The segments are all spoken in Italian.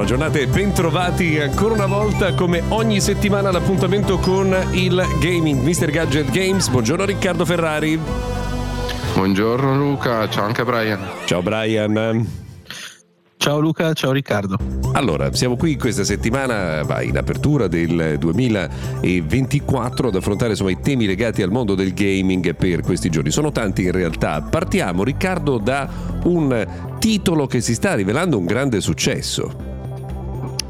Buona giornata e bentrovati ancora una volta come ogni settimana l'appuntamento con il gaming Mr. Gadget Games. Buongiorno Riccardo Ferrari. Buongiorno Luca, ciao anche Brian. Ciao Brian. Ciao Luca, ciao Riccardo. Allora, siamo qui questa settimana va in apertura del 2024 ad affrontare insomma, i temi legati al mondo del gaming per questi giorni. Sono tanti in realtà. Partiamo Riccardo da un titolo che si sta rivelando un grande successo.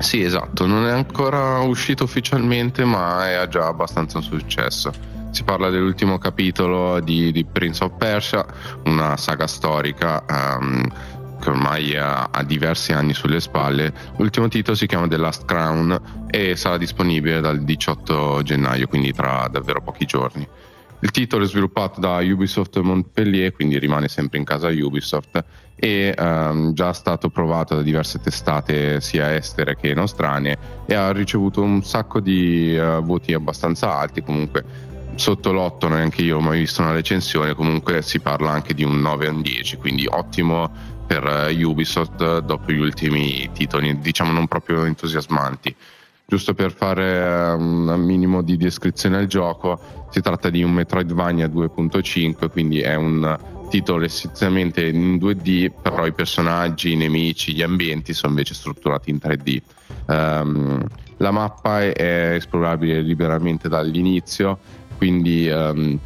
Sì, esatto, non è ancora uscito ufficialmente, ma è già abbastanza un successo. Si parla dell'ultimo capitolo di, di Prince of Persia, una saga storica um, che ormai ha, ha, diversi anni sulle spalle. L'ultimo titolo si chiama The Last Crown e sarà disponibile dal 18 gennaio, quindi tra davvero pochi giorni. Il titolo è sviluppato da Ubisoft Montpellier, quindi rimane sempre in casa Ubisoft e um, già stato provato da diverse testate sia estere che nostrane e ha ricevuto un sacco di uh, voti abbastanza alti, comunque sotto l'8 neanche io ho mai visto una recensione, comunque si parla anche di un 9 o un 10, quindi ottimo per uh, Ubisoft dopo gli ultimi titoli, diciamo non proprio entusiasmanti. Giusto per fare um, un minimo di descrizione del gioco, si tratta di un Metroidvania 2.5, quindi è un titolo essenzialmente in 2D, però i personaggi, i nemici, gli ambienti sono invece strutturati in 3D. Um, ehm, la mappa è esplorabile liberamente dall'inizio, quindi um,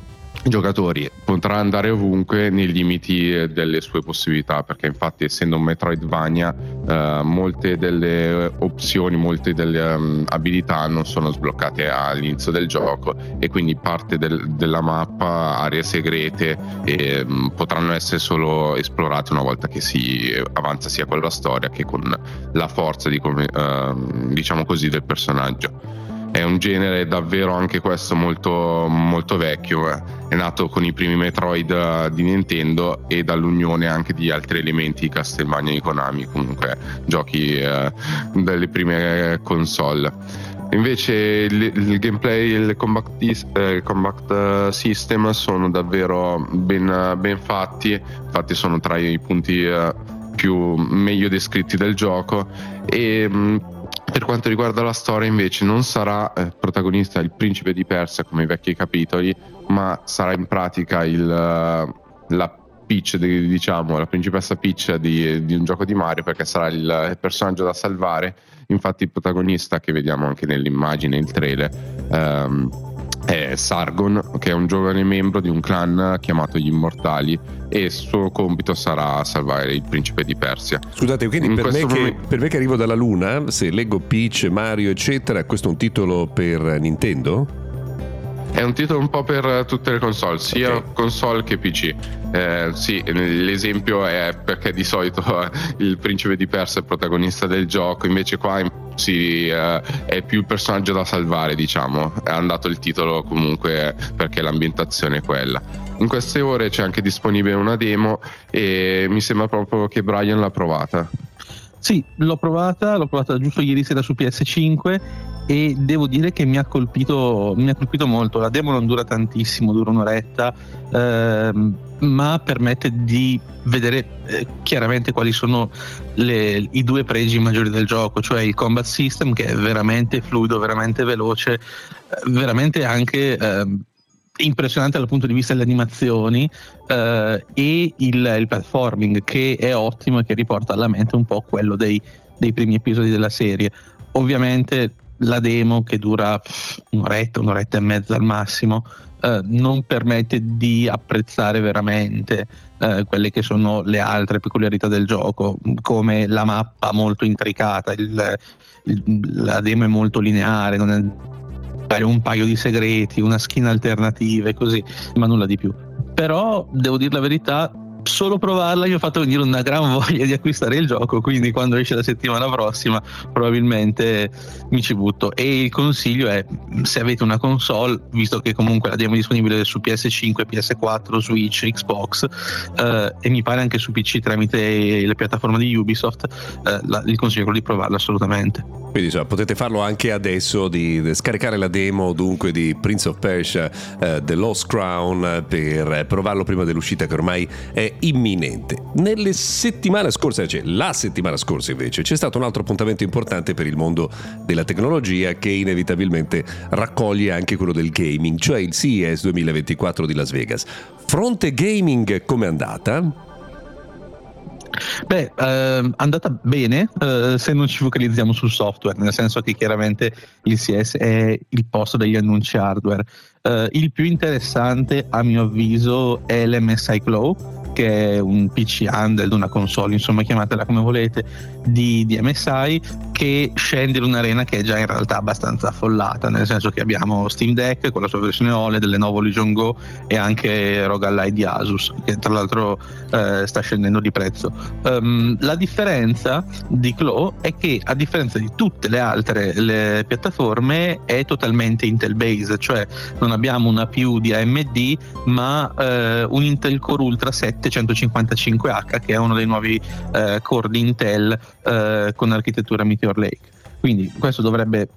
giocatori potrà andare ovunque nei limiti delle sue possibilità perché infatti essendo un Metroidvania eh, molte delle opzioni molte delle um, abilità non sono sbloccate all'inizio del gioco e quindi parte del, della mappa aree segrete e, um, potranno essere solo esplorate una volta che si avanza sia con la storia che con la forza di, uh, diciamo così del personaggio è un genere davvero anche questo molto, molto vecchio. Eh. È nato con i primi Metroid eh, di Nintendo e dall'unione anche di altri elementi di Castlevania di Konami, comunque giochi eh, delle prime console. Invece il, il gameplay e il combat, eh, combat, eh, system sono davvero ben, ben, fatti, infatti sono tra i punti eh, più meglio descritti del gioco e mh, mm, per quanto riguarda la storia, invece, non sarà eh, protagonista il principe di Persia come i vecchi capitoli, ma sarà in pratica il, uh, la Peach, diciamo, la principessa Peach di, di, un gioco di Mario, perché sarà il, personaggio da salvare. Infatti, il protagonista che vediamo anche nell'immagine, il trailer. Um, è Sargon, che è un giovane membro di un clan chiamato gli Immortali e il suo compito sarà salvare il principe di Persia. Scusate, quindi per me, che, per me, che, arrivo dalla Luna, se leggo Peach, Mario, eccetera, questo è un titolo per Nintendo? È un titolo un po' per tutte le console, sia okay. console che PC. Eh, sì, l'esempio è perché di solito il principe di Persia è il protagonista del gioco, invece qua sì, eh, è più il personaggio da salvare, diciamo. È andato il titolo comunque perché l'ambientazione è quella. In queste ore c'è anche disponibile una demo e mi sembra proprio che Brian l'ha provata. Sì, l'ho provata, l'ho provata giusto ieri sera su PS5 e devo dire che mi ha colpito, mi ha colpito molto. La demo non dura tantissimo, dura un'oretta, ehm, ma permette di vedere eh, chiaramente quali sono le, i due pregi maggiori del gioco, cioè il combat system che è veramente fluido, veramente veloce, eh, veramente anche... Eh, impressionante dal punto di vista delle animazioni eh, e il, il, platforming che è ottimo e che riporta alla mente un po' quello dei, dei primi episodi della serie. Ovviamente la demo che dura un'oretta, un'oretta e mezza al massimo, eh, non permette di apprezzare veramente eh, quelle che sono le altre peculiarità del gioco, come la mappa molto intricata, il, il, la demo è molto lineare, non è un paio di segreti, una skin alternativa e così, ma nulla di più. Però devo dire la verità, solo provarla mi ha fatto venire una gran voglia di acquistare il gioco, quindi quando esce la settimana prossima probabilmente mi ci butto. E il consiglio è se avete una console, visto che comunque la è disponibile su PS5, PS4, Switch, Xbox eh, e mi pare anche su PC tramite le piattaforme di Ubisoft, eh, la, il consiglio è quello di provarla assolutamente. Quindi insomma, potete farlo anche adesso di, scaricare la demo dunque di Prince of Persia uh, The Lost Crown per provarlo prima dell'uscita che ormai è imminente. Nelle settimane scorse, cioè la settimana scorsa invece, c'è stato un altro appuntamento importante per il mondo della tecnologia che inevitabilmente raccoglie anche quello del gaming, cioè il CES 2024 di Las Vegas. Fronte gaming com'è andata? Beh, eh, andata bene eh, se non ci focalizziamo sul software, nel senso che chiaramente il CS è il posto degli annunci hardware. Eh, il più interessante, a mio avviso, è l'MSI Glow che è un PC handheld, una console, insomma chiamatela come volete, di, di MSI che scende in un'arena che è già in realtà abbastanza affollata, nel senso che abbiamo Steam Deck con la sua versione OLED, Lenovo Legion Go e anche ROG Ally di Asus, che tra l'altro eh, sta scendendo di prezzo. Um, la differenza di Claw è che a differenza di tutte le altre le piattaforme è totalmente Intel based, cioè non abbiamo una più di AMD ma eh, un Intel Core Ultra 7 755H che è uno dei nuovi eh, core di Intel eh, con architettura Meteor Lake. Quindi questo dovrebbe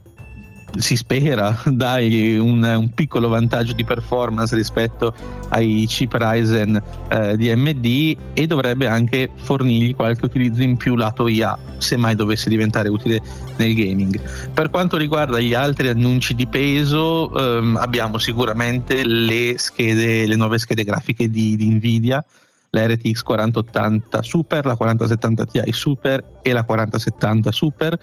si spera dai un, un, piccolo vantaggio di performance rispetto ai chip Ryzen eh, di AMD e dovrebbe anche fornirgli qualche utilizzo in più lato IA se mai dovesse diventare utile nel gaming. Per quanto riguarda gli altri annunci di peso ehm, abbiamo sicuramente le schede le nuove schede grafiche di, di Nvidia la RTX 4080 Super, la 4070 Ti Super e la 4070 Super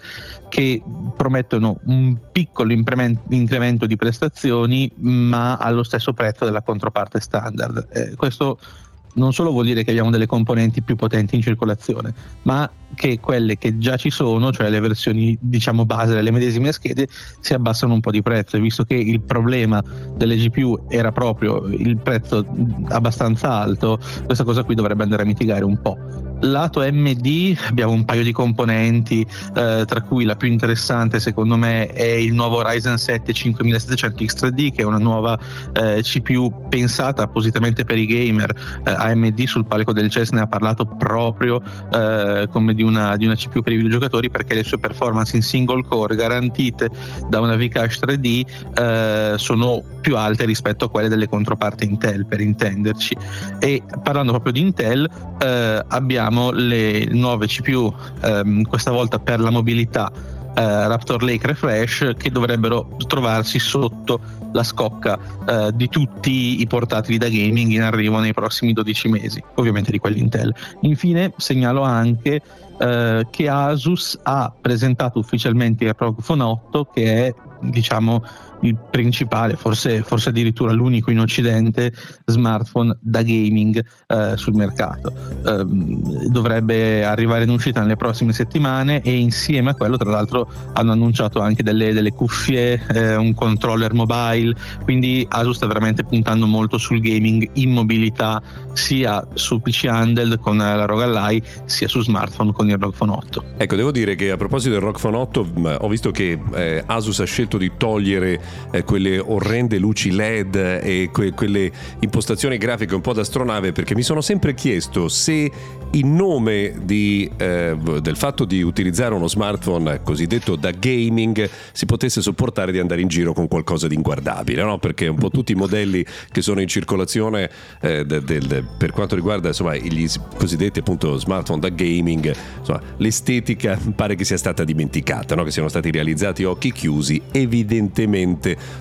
che promettono un piccolo incremento di prestazioni ma allo stesso prezzo della controparte standard. Eh, questo non solo vuol dire che abbiamo delle componenti più potenti in circolazione, ma che quelle che già ci sono, cioè le versioni diciamo base delle medesime schede, si abbassano un po' di prezzo, visto che il problema delle GPU era proprio il prezzo abbastanza alto, questa cosa qui dovrebbe andare a mitigare un po'. Lato MD abbiamo un paio di componenti, eh, tra cui la più interessante secondo me è il nuovo Ryzen 7 5700 X3D, che è una nuova eh, CPU pensata appositamente per i gamer. Eh, AMD sul palco del CES ne ha parlato proprio eh, come di una, di una, CPU per i videogiocatori perché le sue performance in single core garantite da una Vcache 3D eh, sono più alte rispetto a quelle delle controparti Intel per intenderci. E parlando proprio di Intel eh, abbiamo abbiamo le nuove CPU, ehm, questa volta per la mobilità eh, Raptor Lake Refresh, che dovrebbero trovarsi sotto la scocca eh, di tutti i portatili da gaming in arrivo nei prossimi 12 mesi, ovviamente di quelli Intel. Infine segnalo anche eh, che Asus ha presentato ufficialmente il ROG Phone 8 che è diciamo il principale, forse, forse addirittura l'unico in Occidente smartphone da gaming eh, sul mercato. Eh, dovrebbe arrivare in uscita nelle prossime settimane e insieme a quello tra l'altro hanno annunciato anche delle, delle cuffie, eh, un controller mobile, quindi Asus sta veramente puntando molto sul gaming in mobilità sia su PC handheld con la ROG Ally sia su smartphone con il ROG Phone 8. Ecco, devo dire che a proposito del ROG Phone 8 ho visto che eh, Asus ha scelto di togliere eh, quelle orrende luci LED e que- quelle impostazioni grafiche un po' da astronave perché mi sono sempre chiesto se in nome di, eh, del fatto di utilizzare uno smartphone cosiddetto da gaming si potesse sopportare di andare in giro con qualcosa di inguardabile, no? perché un po' tutti i modelli che sono in circolazione eh, del, del, per quanto riguarda insomma, gli cosiddetti appunto smartphone da gaming, insomma, l'estetica pare che sia stata dimenticata, no? che siano stati realizzati occhi chiusi, evidentemente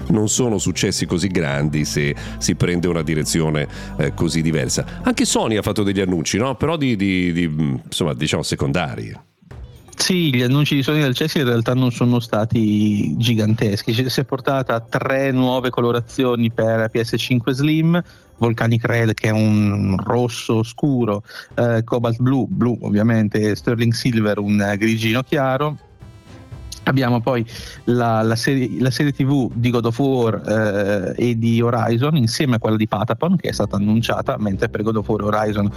non sono successi così grandi se si prende una direzione eh, così diversa. Anche Sony ha fatto degli annunci, no? però di, di, di insomma, diciamo secondari. Sì, gli annunci di Sony del CES in realtà non sono stati giganteschi. Si è portata tre nuove colorazioni per PS5 Slim, Volcanic Red che è un rosso scuro, eh, Cobalt Blue, blu ovviamente, Sterling Silver un grigino chiaro Abbiamo poi la, la, serie, la, serie, TV di God of War eh, e di Horizon insieme a quella di Patapon che è stata annunciata, mentre per God of War e Horizon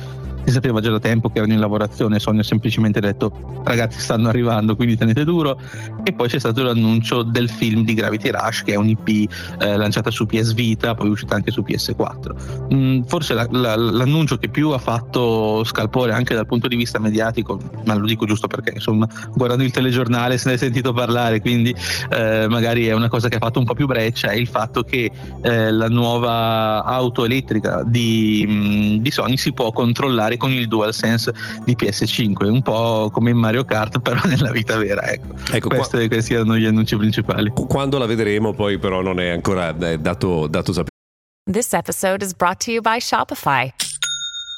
si sapeva già da tempo che erano in lavorazione, Sony ha semplicemente detto ragazzi stanno arrivando quindi tenete duro e poi c'è stato l'annuncio del film di Gravity Rush che è un'IP eh, lanciata su PS Vita, poi uscita anche su PS4. Mm, forse la, l'annuncio che più ha fatto scalpore anche dal punto di vista mediatico, ma lo dico giusto perché insomma guardando il telegiornale se ne è sentito parlare, quindi eh, magari è una cosa che ha fatto un po' più breccia, è il fatto che eh, la nuova auto elettrica di, di, Sony si può controllare con il DualSense di PS5, un po' come in Mario Kart però nella vita vera. Ecco, ecco Queste, qua... questi erano gli annunci principali. Quando la vedremo poi però non è ancora eh, dato, dato sapere. This episode is brought to you by Shopify.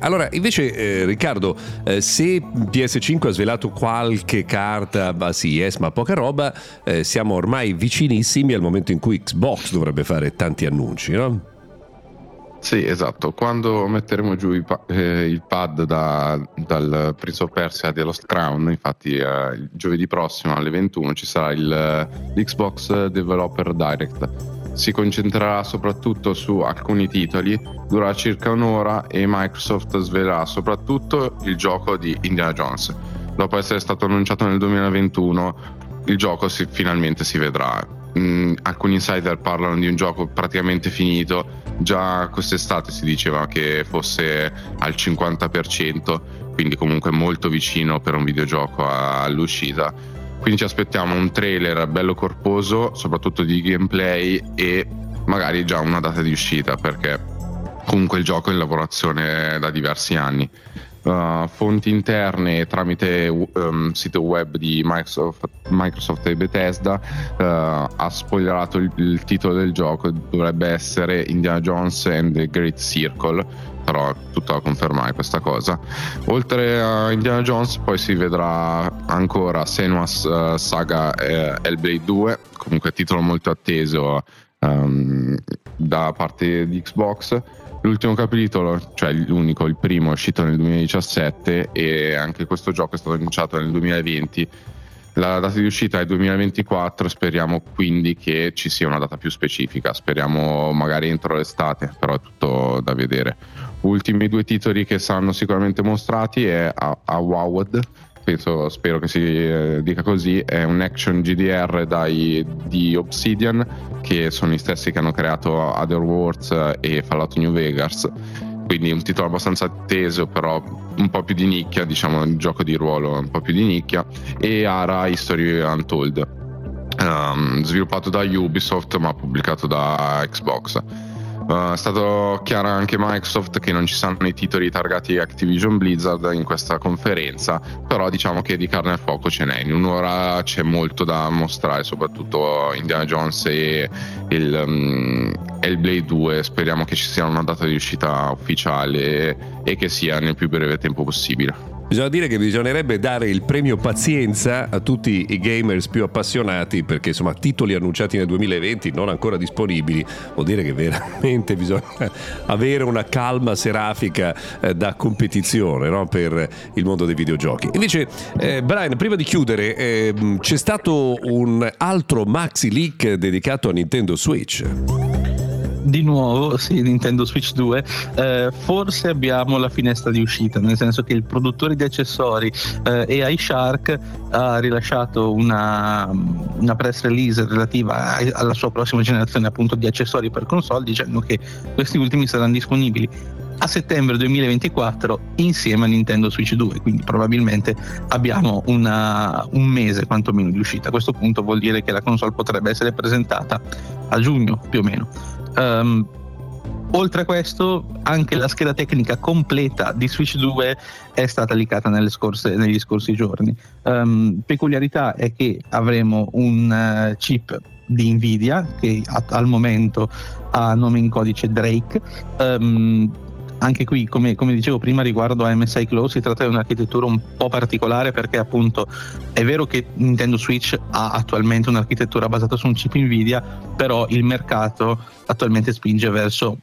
Allora, invece, eh, Riccardo, eh, se PS5 ha svelato qualche carta a CES, ma poca roba, eh, siamo ormai vicinissimi al momento in cui Xbox dovrebbe fare tanti annunci, no? Sì, esatto. Quando metteremo giù pa- eh, il pad da, dal Prince of Persia Lost Crown, infatti eh, giovedì prossimo alle 21 ci sarà il, l'Xbox Developer Direct. Si concentrerà soprattutto su alcuni titoli, durerà circa un'ora e Microsoft svelerà soprattutto il gioco di Indiana Jones. Dopo essere stato annunciato nel 2021, il gioco si, finalmente si vedrà. Mm, alcuni insider parlano di un gioco praticamente finito Già quest'estate si diceva che fosse al 50%, quindi comunque molto vicino per un videogioco all'uscita. Quindi ci aspettiamo un trailer bello corposo, soprattutto di gameplay e magari già una data di uscita, perché comunque il gioco è in lavorazione da diversi anni. Uh, fonti interne tramite um, sito web di Microsoft, Microsoft e Bethesda uh, ha spoilerato il, il, titolo del gioco. Dovrebbe essere Indiana Jones and the Great Circle però tutto da confermare questa cosa. Oltre a Indiana Jones poi si vedrà ancora Senua's uh, Saga eh, Hellblade 2 comunque titolo molto atteso um, da parte di Xbox L'ultimo capitolo, cioè l'unico, il primo, è uscito nel 2017 e anche questo gioco è stato annunciato nel 2020. La data di uscita è 2024, speriamo quindi che ci sia una data più specifica, speriamo magari entro l'estate, però è tutto da vedere. Ultimi due titoli che saranno sicuramente mostrati è Awowed, penso, spero che si eh, dica così, è un action GDR dai, di Obsidian, che sono gli stessi che hanno creato Other Worlds e Fallout New Vegas. Quindi un titolo abbastanza atteso, però un po' più di nicchia, diciamo un gioco di ruolo un po' più di nicchia, e Ara History Untold, um, sviluppato da Ubisoft ma pubblicato da Xbox. Uh, è stato chiaro anche Microsoft che non ci saranno i titoli targati Activision Blizzard in questa conferenza, però diciamo che di carne al fuoco ce n'è. In un'ora c'è molto da mostrare, soprattutto Indiana Jones e il um, Hellblade 2. Speriamo che ci sia una data di uscita ufficiale e che sia nel più breve tempo possibile. Bisogna dire che bisognerebbe dare il premio pazienza a tutti i gamers più appassionati perché insomma titoli annunciati nel 2020 non ancora disponibili vuol dire che veramente bisogna avere una calma serafica eh, da competizione no? per il mondo dei videogiochi. Invece eh, Brian, prima di chiudere eh, c'è stato un altro maxi leak dedicato a Nintendo Switch di nuovo, sì, Nintendo Switch 2, eh, forse abbiamo la finestra di uscita, nel senso che il produttore di accessori eh, AI Shark ha rilasciato una, una press release relativa alla sua prossima generazione appunto di accessori per console dicendo che questi ultimi saranno disponibili a settembre 2024 insieme a Nintendo Switch 2, quindi probabilmente abbiamo una, un mese quantomeno di uscita. A questo punto vuol dire che la console potrebbe essere presentata a giugno più o meno. Um, oltre a questo, anche la scheda tecnica completa di Switch 2 è stata leakata scorse, negli scorsi giorni. Um, peculiarità è che avremo un uh, chip di Nvidia che a, al momento ha nome in codice Drake. Um, anche qui, come, come, dicevo prima riguardo a MSI Close, si tratta di un'architettura un po' particolare perché appunto è vero che Nintendo Switch ha attualmente un'architettura basata su un chip Nvidia, però il mercato attualmente spinge verso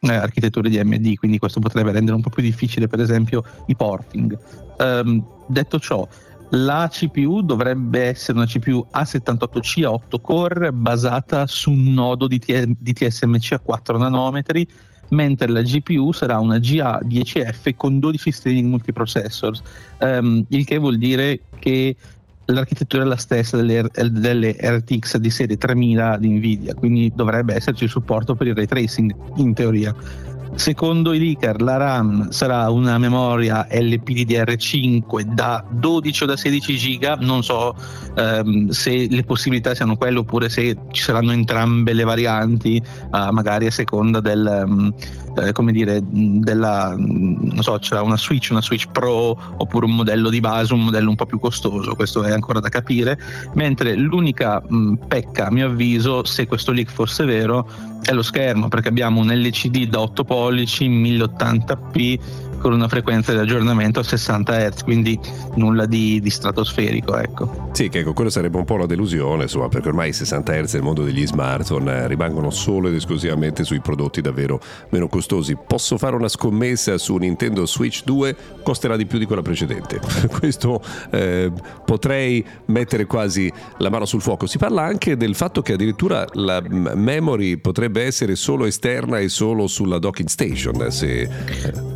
eh, architetture di AMD, quindi questo potrebbe rendere un po' più difficile per esempio i porting. Um, detto ciò, la CPU dovrebbe essere una CPU A78C a 8 core basata su un nodo di, T- di TSMC a 4 nanometri mentre la GPU sarà una GA10F con 12 streaming multiprocessors, um, il che vuol dire che l'architettura è la stessa delle, delle, RTX di serie 3000 di Nvidia, quindi dovrebbe esserci supporto per il ray tracing in teoria. Secondo i leaker la RAM sarà una memoria LPDDR5 da 12 o da 16 giga, non so ehm, se le possibilità siano quelle oppure se ci saranno entrambe le varianti, eh, magari a seconda del, um, eh, come dire, della, non so, c'era una Switch, una Switch Pro oppure un modello di base, un modello un po' più costoso, questo è ancora da capire, mentre l'unica mh, pecca a mio avviso, se questo leak fosse vero, è lo schermo, perché abbiamo un LCD da 8 pollici 1080p con una frequenza di aggiornamento a 60 Hz, quindi nulla di, di stratosferico. Ecco. Sì, che ecco, quello sarebbe un po' una delusione, insomma, perché ormai i 60 Hz nel mondo degli smartphone eh, rimangono solo ed esclusivamente sui prodotti davvero meno costosi. Posso fare una scommessa su Nintendo Switch 2, costerà di più di quella precedente. Questo eh, potrei mettere quasi la mano sul fuoco. Si parla anche del fatto che addirittura la memory potrebbe essere solo esterna e solo sulla docking station. Se, eh,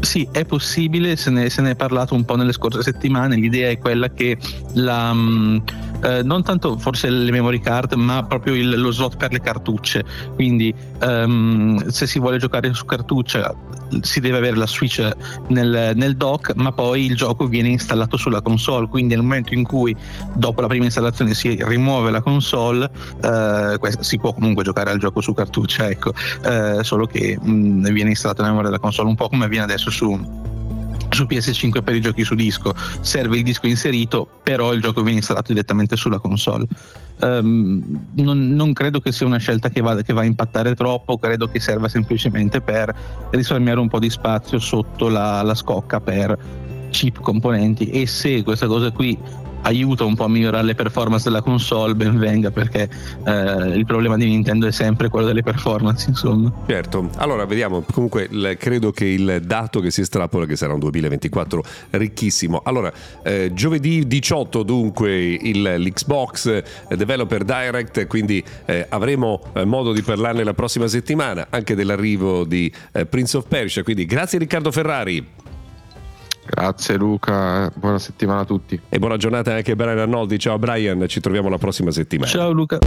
sì, è possibile, se ne, se ne, è parlato un po' nelle scorse settimane, l'idea è quella che la, mm, eh, non tanto forse le memory card, ma proprio il, lo slot per le cartucce, quindi um, se si vuole giocare su cartuccia si deve avere la Switch nel, nel, dock, ma poi il gioco viene installato sulla console. Quindi nel momento in cui dopo la prima installazione si rimuove la console, eh, si può comunque giocare al gioco su cartuccia, ecco, eh, solo che mh, mm, viene installata nella memoria della console, un po' come avviene adesso su su PS5 per i giochi su disco. Serve il disco inserito però il gioco viene installato direttamente sulla console. Um, non, non, credo che sia una scelta che va, che va, a impattare troppo, credo che serva semplicemente per risparmiare un po' di spazio sotto la, la scocca per chip componenti. E se questa cosa qui aiuta un po' a migliorare le performance della console, ben venga perché eh, il problema di Nintendo è sempre quello delle performance, insomma. Certo, allora vediamo, comunque l- credo che il dato che si estrapola che sarà un 2024 ricchissimo. Allora, eh, giovedì 18 dunque il, l'Xbox eh, Developer Direct, quindi eh, avremo eh, modo di parlarne la prossima settimana, anche dell'arrivo di eh, Prince of Persia, quindi grazie Riccardo Ferrari. Grazie Luca, buona settimana a tutti. E buona giornata anche a Brian Arnoldi. Ciao Brian, ci troviamo la prossima settimana. Ciao Luca.